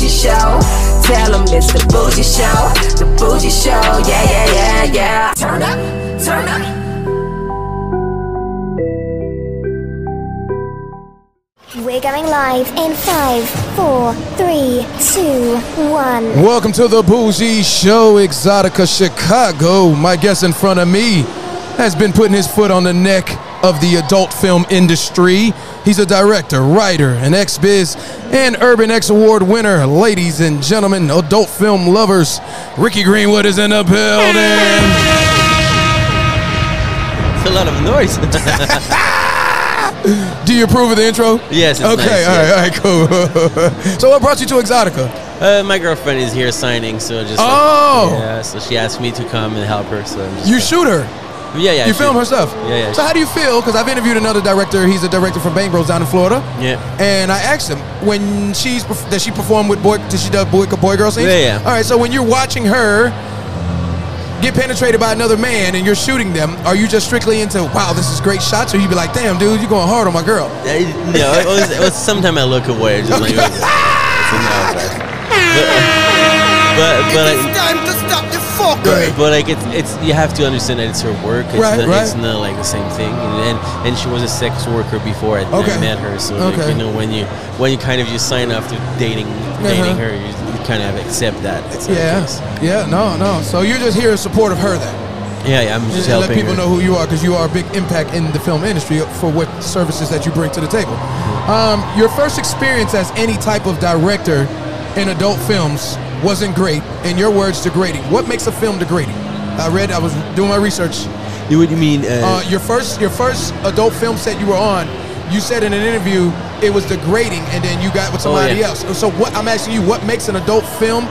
bougie show. Tell them it's the bougie show. The bougie show. Yeah, yeah, yeah, yeah. Turn up, turn up. We're going live in five, four, three, two, one. Welcome to the Bougie Show, Exxxotica Chicago. My guest in front of me has been putting his foot on the neck of the adult film industry. He's a director, writer, an XBIZ and Urban X Award winner. Ladies and gentlemen, adult film lovers, Ricky Greenwood is in the building. It's a lot of noise. Do you approve of the intro? Yes, it's Okay, nice, all right, yes. all right, cool. so what brought you to Exxxotica? uh, my girlfriend is here signing, so just. like- Oh! yeah, so she asked me to come and help her. So You like- shoot her. Yeah, yeah. you film her stuff. Yeah, yeah. So how do you feel? Because I've interviewed another director. He's a director from Bang Bros down in Florida. Yeah. And I asked him when she's does she perform with boy? Does she do boy boy girl scenes? Yeah, yeah. All right. So when you're watching her get penetrated by another man and you're shooting them, are you just strictly into wow, this is great shots, or you be like, damn, dude, you're going hard on my girl? No, it was, it was sometimes I look away, just like. It's but, but, but, I, time to stop the Right. but like it's it's you have to understand that it's her work. It's Right, not, right. It's not like the same thing. And and she was a sex worker before I, I met her. So like, you know when you when you kind of you sign up to dating dating Uh-huh. her, you, you kind of accept that. Yeah. Yeah. No. No. So you're just here in support of her then. yeah, yeah. I'm And just let people her. know who you are because you are a big impact in the film industry for what services that you bring to the table. Um, your first experience as any type of director in adult films wasn't great. In your words, degrading. What makes a film degrading? I read. I was doing my research. You what you mean? Uh, Uh, your first, your first adult film set you were on. You said in an interview it was degrading, and then you got with somebody Oh, yeah. else. So what? I'm asking you, what makes an adult film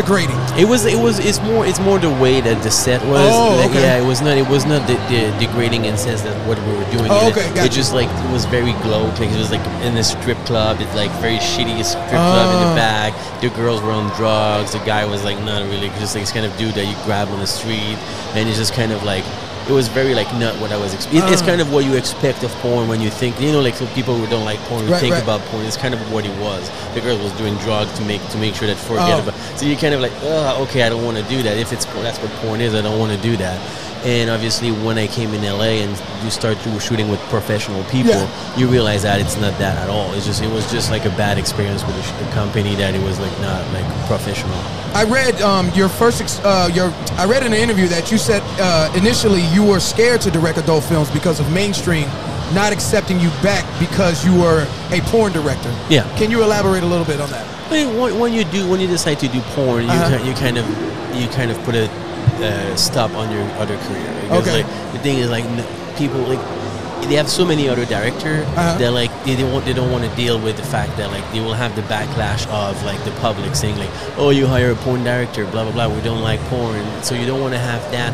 degrading? It was. It was. It's more. It's more the way that the set was. Oh, Like, okay. Yeah. It was not. It was not the, the degrading in sense that what we were doing. Oh, okay, It, gotcha. it just like it was very glow. Like it was like in a strip club. It's like very shitty strip club in Ah. the back. The girls were on drugs. The guy was like not really just like this kind of dude that you grab on the street, and it's just kind of like. It was very like not what I was. Expe- it- It's uh. kind of what you expect of porn when you think you know like so people who don't like porn who Right, think right. about porn. It's kind of what it was. The girl was doing drugs to make to make sure that forget Oh. about. So you're kind of like, oh, okay, I don't want to do that. If it's that's what porn is, I don't want to do that. And obviously, when I came in LA and you start shooting with professional people, Yeah. you realize that it's not that at all. It's just it was just like a bad experience with the, company that it was like not like professional. I read um, your first, ex- uh, your. I read in an interview that you said uh, initially you were scared to direct adult films because of mainstream not accepting you back because you were a porn director. Yeah. Can you elaborate a little bit on that? I mean, when, you do when you decide to do porn, you Uh-huh. ki- you kind of you kind of put a uh, stop on your other career. Because, Okay. Like, the thing is, like people like they have so many other director Uh-huh. that like they don't want they don't want to deal with the fact that like they will have the backlash of like the public saying like oh you hire a porn director blah blah blah we don't like porn so you don't want to have that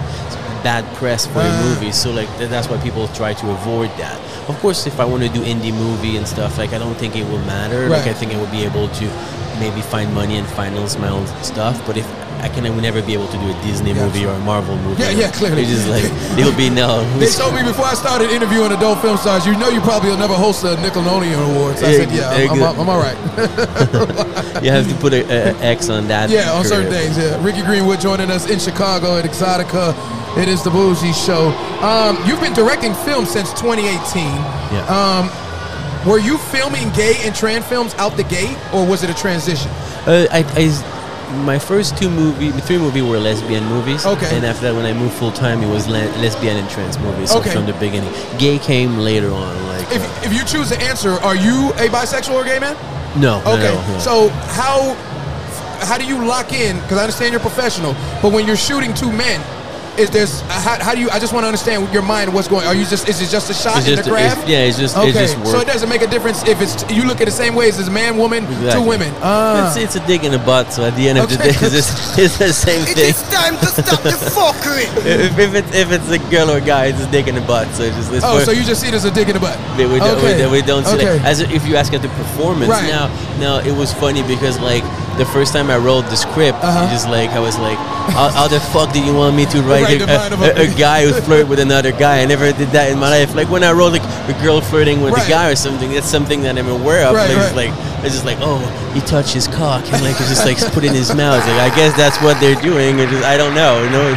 bad press for Uh. your movie so like th- that's why people try to avoid that of course if I want to do indie movie and stuff like I don't think it will matter like I think I would be able to maybe find money and finance my own stuff but if I can I would never be able to do a Disney Yeah. movie or a Marvel movie Yeah, yeah, clearly. it's just like it'll be no They told me before I started interviewing adult film stars, you know you probably will never host a Nickelodeon Awards. I said, yeah, I'm. I'm, I'm all right. you have to put a, a X on that Yeah, on certain days. Yeah, Ricky Greenwood joining us in Chicago at Exxxotica. It is the Bougie Show. Um, you've been directing films since 2018. Yeah. Um, were you filming gay and trans films out the gate, or was it a transition? Uh, I, I- my first two movie, three movie were lesbian movies. Okay. And after that, when I moved full time, it was le- lesbian and trans movies. So Okay. from the beginning, gay came later on. Like If, uh, if you choose to answer, are you a bisexual or gay man? no, Okay, no, no. so how how do you lock in? Because I understand you're professional, but when you're shooting two men, is there's how, how do you? I just want to understand your mind. What's going? Are you just? Is it just a shot It's in just- the craft? it's- yeah, it's just- okay. it's just so it doesn't make a difference if it's you look at the same ways as a man, woman, two Exactly. women. Ah. It's, it's a dig in the butt. So at the end of the day, it's, it's the same It thing. It is time to stop the fuckery. If, if it's if it's a girl or a guy, it's a dig in the butt. So it's just it's oh, for- so you just see it as a dig in the butt. We, we, don't, Okay. we, don't- we don't see Okay. that. As if you ask at the performance Right. now, now it was funny because like the first time I wrote the script, Uh-huh. just like I was like, how, how the fuck do you want me to write a, the mind of a- a, a guy who flirt with another guy? I never did that in my life. Like when I wrote like a girl flirting with Right. a guy or something, that's something that I'm aware of. Right, like, it's like it's just like, oh, he touched his cock and like it's just like put it in his mouth. Like I guess that's what they're doing. Just, I don't know. You know,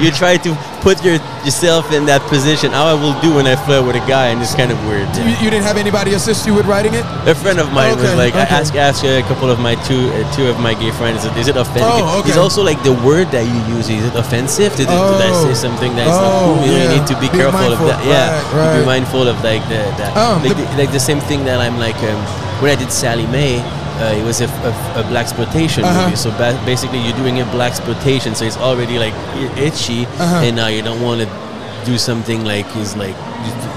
you try to put your yourself in that position. How I will do when I flirt with a guy, and it's kind of weird. You, you didn't have anybody assist you with writing it? A friend of mine was Okay, like, I okay. asked, asked a couple of my two uh, two of my gay friends, is it offensive? Oh, okay. It's also like the word that you use. Is it offensive? Did, did I Oh. say something that's not Oh, cool? You, know, you need to be, Be careful mindful. of that. Yeah, Right, to be mindful of like the that. Um, like, the- the, like the same thing that I'm like um, when I did Sally Mae. Uh, it was a, a, a black exploitation Uh-huh. movie, so ba- basically you're doing a black exploitation, so it's already like itchy, Uh-huh. and now you don't want to do something like is like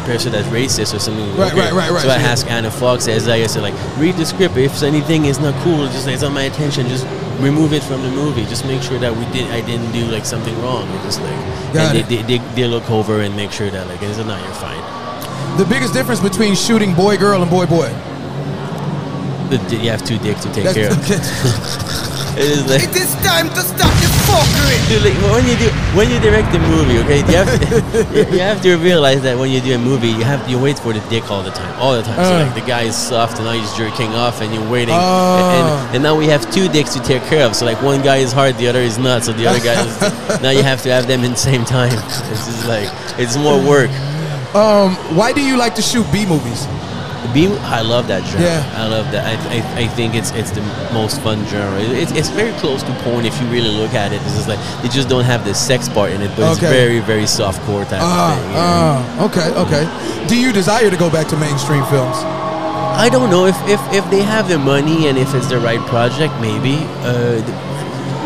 person that's racist or something. Right, right, right, right. So I asked Ana Foxxx as I said, like, read the script. If anything is not cool, just it's on my attention. Just remove it from the movie. Just make sure that we did. I didn't do like something wrong. It just like, Got and they, they, they, they look over and make sure that like, it's no, you're fine. The biggest difference between shooting boy girl and boy boy. You have two dicks to take That's- care of. It is like. It is time to stop the fuckery. Dude, like, when you do when you direct the movie, okay, you have to, you- have to realize that when you do a movie, you have you wait for the dick all the time, all the time. so Uh. like the guy is soft and now he's jerking off, and you're waiting, Oh. and, and now we have two dicks to take care of. So like one guy is hard, the other is not. So the other guy is now you have to have them in the same time. It's just like it's more work. Um, why do you like to shoot B movies? I love that genre. Yeah. I love that. I, I, I think it's it's the most fun genre. It's, it's very close to porn if you really look at it. It's just like they just don't have the sex part in it, but it's very very soft core type of thing. ah, okay, okay. Do you desire to go back to mainstream films? I don't know if, if if they have the money and if it's the right project, maybe. Uh,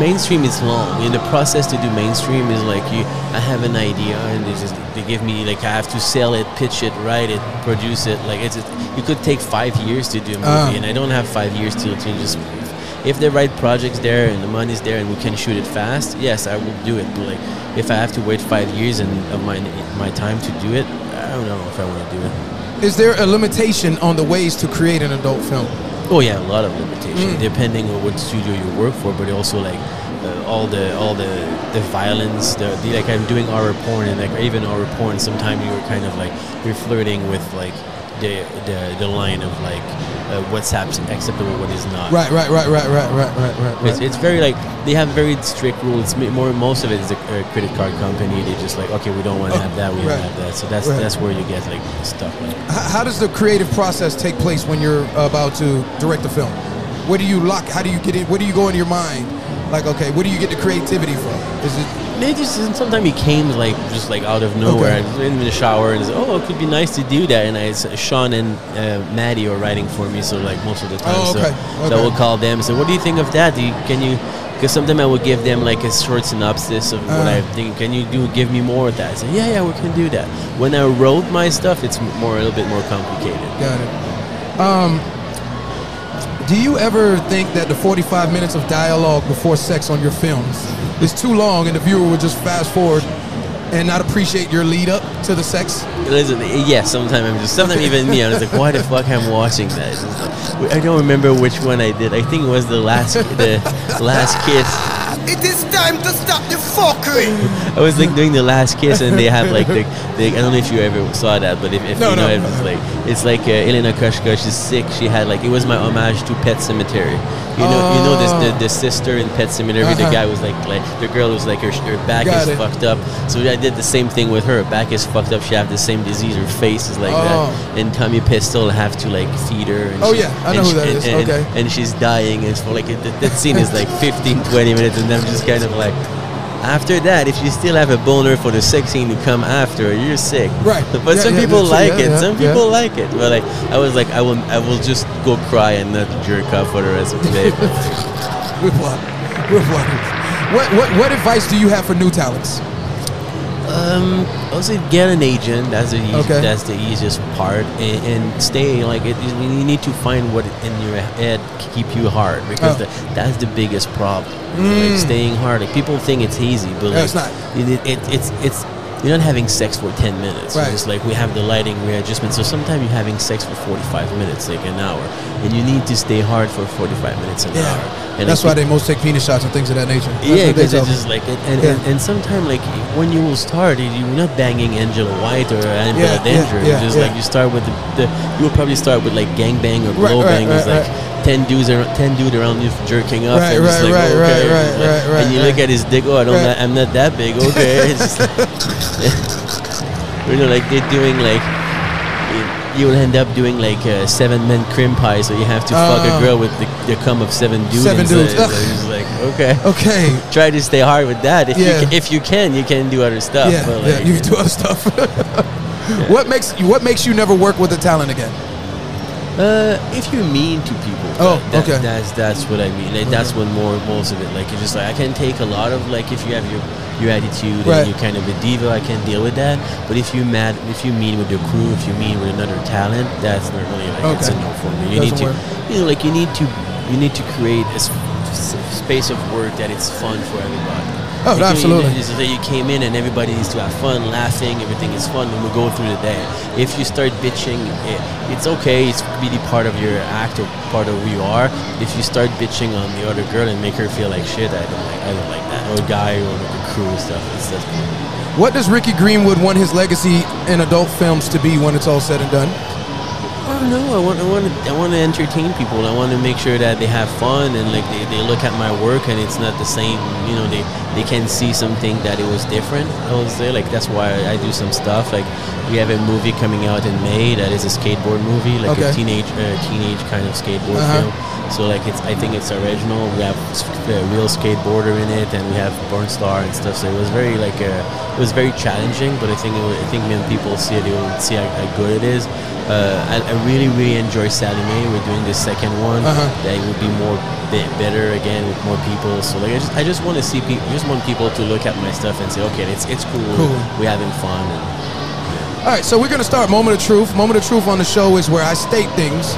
mainstream is long. I mean, the process to do mainstream is like you. I have an idea and they just they give me like I have to sell it, pitch it, write it, produce it. Like it's it could take five years to do a movie, Ah. and I don't have five years to to just. If the right project's there and the money's there and we can shoot it fast, yes, I will do it. But like, if I have to wait five years and of my my time to do it, I don't know if I want to do it. Is there a limitation on the ways to create an adult film? Oh yeah, a lot of limitation Mm. depending on what studio you work for, but also like uh, all the all the the violence. The, the like I'm doing horror porn and like even horror porn. Sometimes you're kind of like you're flirting with like the the, the line of like uh, what's acceptable, what is not. Right, right, right, right, right, right, right, right. It's, it's very like they have very strict rules. More most of it is a, a credit card company. They just like okay, we don't want to Oh, have that. We right. don't have that. So that's Right. that's where you get like stuff like. H- how does the creative process take place when you're about to direct a film? Where do you lock? How do you get in? Where do you go in your mind? Like, okay, where do you get the creativity from? Is it They just sometimes he came like just like out of nowhere. Okay. I was in the shower and said, "Oh, it could be nice to do that." And I, Sean and uh, Maddie are writing for me, so like most of the time, Oh, so, okay, so. I will call them and say, "What do you think of that? Do you, can you?" Because sometimes I would give them like a short synopsis of what Uh. I think. Can you do? Give me more of that. I said, "Yeah, yeah, we can do that." When I wrote my stuff, it's more a little bit more complicated. got it? Um, do you ever think that the 45 minutes of dialogue before sex on your films is too long, and the viewer would just fast forward and not appreciate your lead up to the sex? Listen, yeah, sometimes I'm just, sometimes even me, I was like, why the fuck I'm watching that? I don't remember which one I did. I think it was the last, the last kiss. It is time to stop the fuckery. I was like doing the last kiss, and they have like the, the I don't know if you ever saw that, but if, if No, you know, no. it was like it's like uh, Elena Koshka. She's sick. She had like it was my homage to Pet Sematary. You know, you know this the, the sister in Pet Sematary. The Uh-huh. guy was like like the girl was like her, her back Got is it. fucked up. So I did the same thing with her. Her back is fucked up. She have the same disease. Her face is like Oh. that. And Tommy Pistol have to like feed her. And Oh, she- yeah, I know and who she- that and, is. And, Okay. and she's dying. And for like it, that, that scene is like 15, 20 minutes, and I'm just kind of like. After that, if you still have a boner for the sex scene to come after, you're sick. Right. But Yeah, some yeah, people like yeah, it. some people like it. But like, I was like, I will, I will just go cry and not jerk off for the rest of the day. Reply. What, what, what advice do you have for new talents? Um, also get an agent. That's the easy, Okay. that's the easiest part, and, and stay like it. You need to find what in your head keep you hard because Oh. the, that's the biggest problem. Like staying hard. Like people think it's easy, but Mm. Yeah, like it's not. It, it, it's it's you're not having sex for 10 minutes. Right. It's like we have the lighting readjustment. So sometimes you're having sex for 45 minutes, like an hour, and you need to stay hard for 45 minutes an Yeah. hour. And That's why they most take penis shots and things of that nature. That's yeah, because it's just like, it, and, Yeah. and, and sometimes like when you will start, you- you're not banging Angela White or Angela Yeah, yeah, Danger. yeah, you just yeah. like you start with the, the you will probably start with like gangbang or Right, blow right, bang. It's right, like ten dudes, ar- ten dude around you jerking off, Right, and right, like, right, okay. right, right, right, right, And you right. look at his dick. Oh, I don't. Right. I'm not that big. Okay, it's just like, you know, like they're doing like. you- You'll end up doing like a seven men cream pie, so you have to fuck Oh. a girl with the, the cum of seven dudes. Seven dudes. So it's like okay, Okay. try to stay hard with that. If Yeah. you ca- if you can, you can do other stuff. Yeah, but yeah, you can do other stuff. What makes what makes you never work with a talent again? Uh, if you're mean to people. Oh, that, okay. That's that's what I mean. Like, That's when more most of it. Like it's just like I can take a lot of like if you have your your attitude Right. and you're kind of a diva, I can deal with that. But if you mad, if you mean with your crew, if you mean with another talent, that's not really like it's a no for me. You Doesn't need to, work. you know, like you need to you need to create a space of work that it's fun for everybody. Oh, Like, you know, absolutely. It's just that you came in and everybody needs to have fun, laughing, everything is fun, and we go through the day. If you start bitching, it, it's okay. It's really part of your act or part of who you are. If you start bitching on the other girl and make her feel like shit, I don't like. I don't like that. Or guy or the crew and stuff. It's just, What does Ricky Greenwood want his legacy in adult films to be when it's all said and done? I don't know. I want, I want to, I want to entertain people. I want to make sure that they have fun and like they, they look at my work and it's not the same. You know, they they can see something that it was different. I was there. Like that's why I, do some stuff. Like we have a movie coming out in May that is a skateboard movie, like Okay. a teenage uh, teenage kind of skateboard Uh-huh. film. So like it's, I think it's original. We have a real skateboarder in it, and we have Born Star and stuff. So it was very like uh it was very challenging. But I think it, I think when people see it, they will see how, how good it is. Uh, I, I really really enjoy Sally Mae. We're doing the second one. Uh-huh. That it would be more be- better again with more people. So like I just I just want to see people. Just want people to look at my stuff and say, okay, it's it's cool. Cool. We're having fun. And, All right, so we're gonna start moment of truth. Moment of truth on the show is where I state things,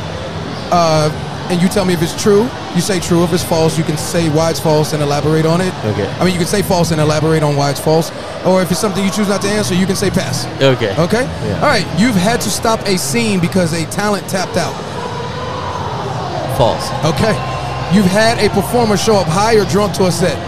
uh, and you tell me if it's true. You say true. If it's false, you can say why it's false and elaborate on it. Okay. I mean, you can say false and elaborate on why it's false, or if it's something you choose not to answer, you can say pass. okay. Okay. Yeah. All right. You've had to stop a scene because a talent tapped out. False. Okay. You've had a performer show up high or drunk to a set.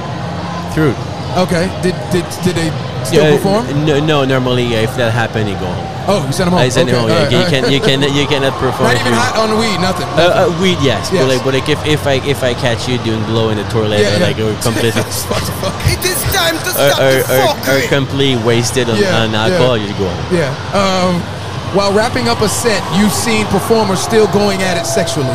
True. Okay. Did did did they still Yeah, perform? No, no. Normally, if that happened, you go home. Oh, you sent them home. I send okay. him home. all Yeah, right, you all can, you can, you cannot perform. Not even hot on the weed. Nothing. Uh, uh, weed, yes, Yes. but like, but like, if, if I if I catch you doing blow in the toilet, Yeah, or yeah. like or completely What the fuck? It is time to or, stop or, the or, or fuckery. completely wasted on, Yeah, on yeah. alcohol, you go home. Yeah. Um, while wrapping up a set, you've seen performers still going at it sexually.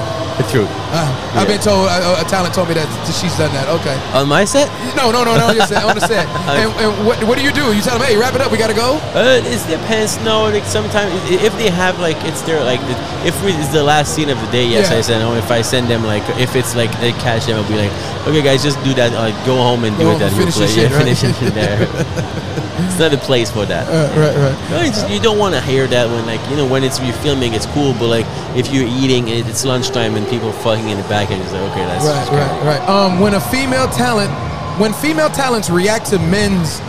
True. Uh, I've been told uh, a talent told me that she's done that. Okay. On my set, No, no, no, no. Just on the set. And, and what, what do you do? You tell them, hey, wrap it up. We gotta go. uh, it depends. No, like sometimes if they have like it's their like the, if we, it's the last scene of the day, yes, Yeah. I said no. If I send them like if it's like they catch them, I'll be like, okay, guys, just do that. Uh, go home and Go do home it. That finish your shit, yeah, right? finish it there. it's not a place for that. Uh, right, right. No, it's just, you don't want to hear that when like you know when it's you're filming, it's cool. But like if you're eating, it's lunchtime and people fucking in the back, and it's like okay, that's Right, right, right. Um, when a female talent, when female talents react to men's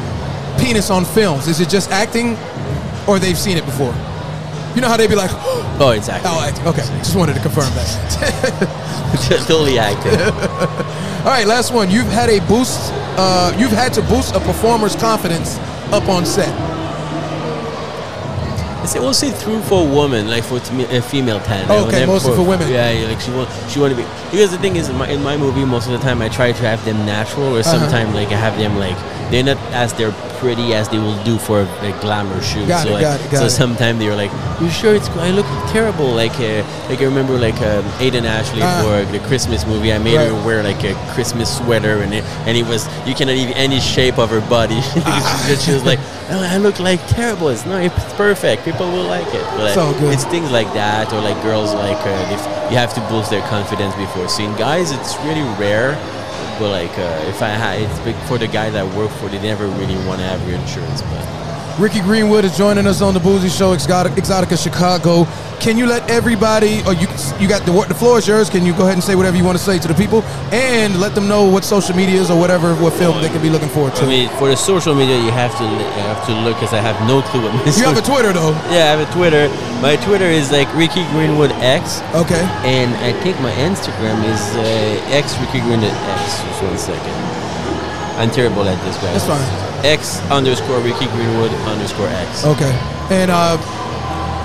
penis on films, is it just acting, or they've seen it before? You know how they'd be like, Oh, it's acting. oh, acting. Okay, just wanted to confirm that. totally acting. All right, last one. You've had a boost. Uh, you've had to boost a performer's confidence up on set. It's, we'll say through for a woman, like for a female talent. Okay, would never- mostly for women. Yeah, like she want, she want to be. Because the thing is, in my, in my movie, most of the time I try to have them natural, or Uh-huh. sometimes like I have them like they're not as they're pretty as they will do for a, a glamour shoot. Got so it, like, got it, got so it. sometimes they're like, "You sure it's? I look terrible." Like, uh, like I remember like um, Aiden Ashley Uh-huh. for the Christmas movie. I made Right. her wear like a Christmas sweater, and it, and it was you cannot even any shape of her body. she, she was like, oh, "I look like terrible." It's no, it's perfect. People will like it. But, So good. It's things like that, or like girls like uh, if you have to boost their confidence before seeing Guys, it's really rare. But like, uh, if I had, it's big for the guys I work for. They never really want to have your insurance, but. Ricky Greenwood is joining us on the Bougie Show, Exotic, Exxxotica Chicago. Can you let everybody, or you you got the the floor is yours. Can you go ahead and say whatever you want to say to the people, and let them know what social medias or whatever what film they can be looking forward to. I mean, for the social media, you have to you have to look because I have no clue what you have a Twitter though. Yeah, I have a Twitter. My Twitter is like Ricky Greenwood X, Okay. and I think my Instagram is uh, X Ricky Greenwood X. Just one second. I'm terrible at this, guys. That's fine. X underscore Ricky Greenwood underscore X. Okay. And uh,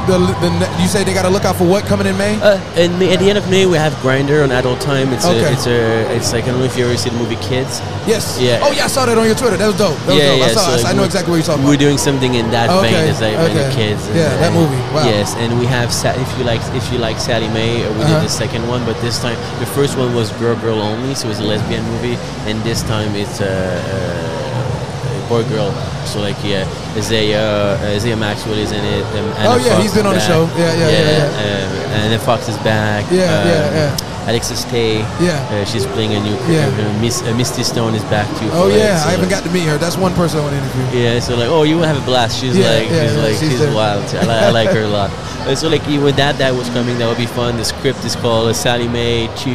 the, the you say they got to look out for what coming in May? Uh, and May, at the end of May, we have Grinder on Adult Time. It's Okay. a, it's a, it's like I don't know if you ever see the movie Kids. yes. yeah. Oh yeah, I saw that on your Twitter. That was dope. That was yeah, dope. yeah. I saw. so I- I know exactly what you're talking about. We're doing something in that Okay, vein as like okay. the kids. and, Yeah, that uh, movie. Wow. Yes, and we have if you like if you like Sally Mae, uh, we Uh-huh. did the second one, but this time the first one was girl girl only, so it was a lesbian movie, and this time it's a. Uh, Girl, so like yeah, Isaiah uh, Isaiah Maxwell is in it. Um, Anna Oh, yeah, Fox he's been on the show. Yeah, yeah, yeah, Um, Ana Foxxx is back. Yeah, um, yeah, yeah. Alexis Tae. Yeah. uh, she's playing a new. Yeah. Uh, Miss uh, Misty Stone is back too. Oh yeah, so I haven't got to meet her. That's one person I want to interview. yeah, so like, oh, you will have a blast. She's Yeah, like, yeah, she's yeah, like, she's she's, wild. I, li- I like her a lot. Uh, so like, with that, that was coming. That would be fun. The script is called uh, Sally Mae to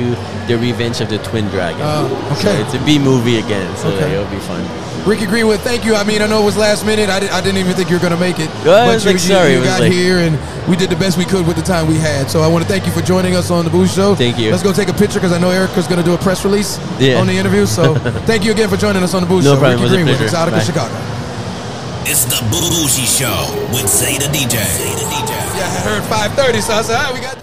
The Revenge of the Twin Dragon. Oh, So okay. it's a B movie again. So Okay. like, it'll be fun. Ricky Greenwood, thank you. I mean, I know it was last minute. I, di- I didn't even think you were going to make it. Yeah, I was you, like, sorry, you, it got like- here and we did the best we could with the time we had. So I want to thank you for joining us on the Boost Show. Thank you. Let's go take a picture because I know Erica's going to do a press release Yeah. on the interview. So thank you again for joining us on the Boost No Show. problem. Ricky was Greenwood, pleasure. Exxxotica, Bye. Chicago. It's the Bougie Show with Zeta DJ. Zeta DJ. Yeah, I heard 5:30, so I said, all right, we got.